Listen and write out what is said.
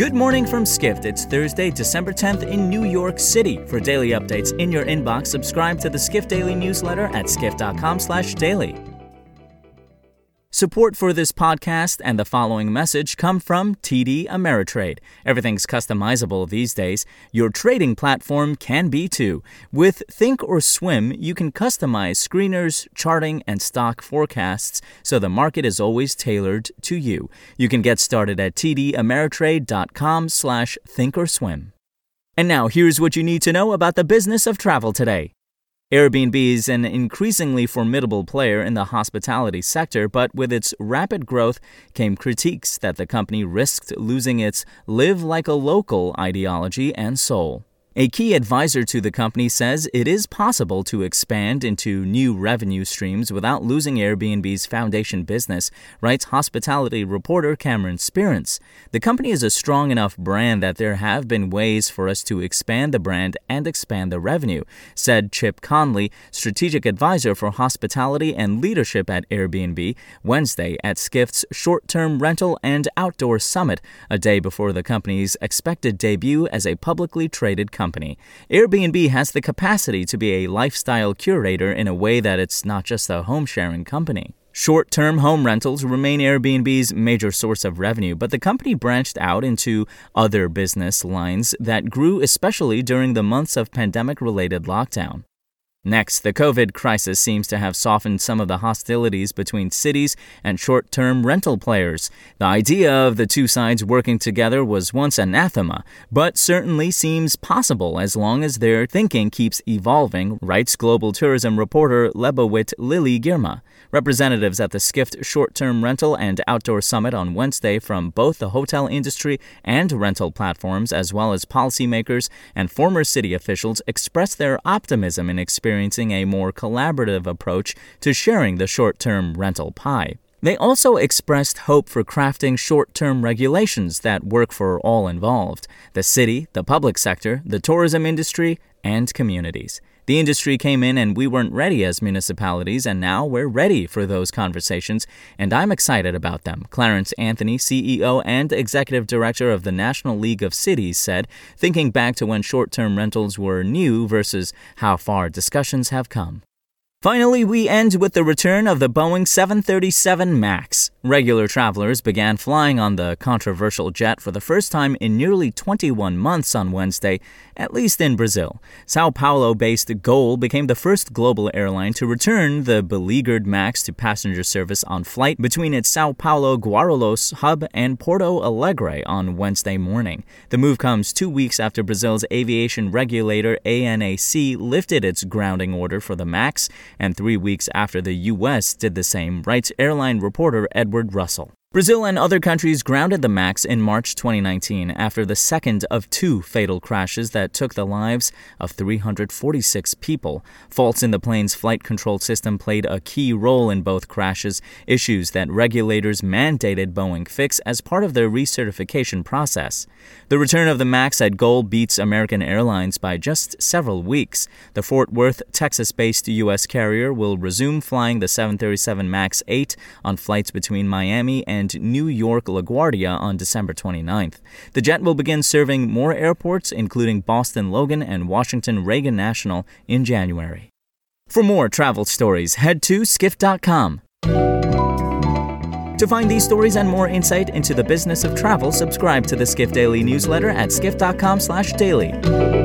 Good morning from Skift. It's Thursday, December 10th in New York City. For daily updates in your inbox, subscribe to the Skift Daily newsletter at skift.com/daily. Support for this podcast and the following message come from TD Ameritrade. Everything's customizable these days. Your trading platform can be too. With Think or Swim, you can customize screeners, charting, and stock forecasts so the market is always tailored to you. You can get started at tdameritrade.com slash thinkorswim. And now here's what you need to know about the business of travel today. Airbnb is an increasingly formidable player in the hospitality sector, but with its rapid growth came critiques that the company risked losing its live like a local ideology and soul. A key advisor to the company says it is possible to expand into new revenue streams without losing Airbnb's foundation business, writes hospitality reporter Cameron Sperance. The company is a strong enough brand that there have been ways for us to expand the brand and expand the revenue, said Chip Conley, strategic advisor for hospitality and leadership at Airbnb, Wednesday at Skift's short term rental and outdoor summit, a day before the company's expected debut as a publicly traded company company. Airbnb has the capacity to be a lifestyle curator in a way that it's not just a home sharing company. Short term home rentals remain Airbnb's major source of revenue, but the company branched out into other business lines that grew especially during the months of pandemic related lockdown. Next, the COVID crisis seems to have softened some of the hostilities between cities and short term rental players. The idea of the two sides working together was once anathema, but certainly seems possible as long as their thinking keeps evolving, writes global tourism reporter Lebawit Lily Girma. Representatives at the Skift Short Term Rental and Outdoor Summit on Wednesday from both the hotel industry and rental platforms, as well as policymakers and former city officials, expressed their optimism in experiencing experiencing a more collaborative approach to sharing the short term rental pie. They also expressed hope for crafting short term regulations that work for all involved the city, the public sector, the tourism industry, and communities. The industry came in and we weren't ready as municipalities, and now we're ready for those conversations, and I'm excited about them. Clarence Anthony, CEO and Executive Director of the National League of Cities, said, thinking back to when short term rentals were new versus how far discussions have come. Finally, we end with the return of the Boeing 737 MAX. Regular travelers began flying on the controversial jet for the first time in nearly 21 months on Wednesday, at least in Brazil. Sao Paulo based Gol became the first global airline to return the beleaguered MAX to passenger service on flight between its Sao Paulo Guarulhos hub and Porto Alegre on Wednesday morning. The move comes two weeks after Brazil's aviation regulator ANAC lifted its grounding order for the MAX and three weeks after the U.S. did the same, writes airline reporter Edward Russell. Brazil and other countries grounded the MAX in March 2019 after the second of two fatal crashes that took the lives of 346 people. Faults in the plane's flight control system played a key role in both crashes, issues that regulators mandated Boeing fix as part of their recertification process. The return of the MAX at Gol beats American Airlines by just several weeks. The Fort Worth, Texas based U.S. carrier will resume flying the 737 MAX 8 on flights between Miami and and New York LaGuardia on December 29th. The jet will begin serving more airports, including Boston Logan and Washington Reagan National, in January. For more travel stories, head to skift.com. To find these stories and more insight into the business of travel, subscribe to the Skift Daily newsletter at skift.com/daily.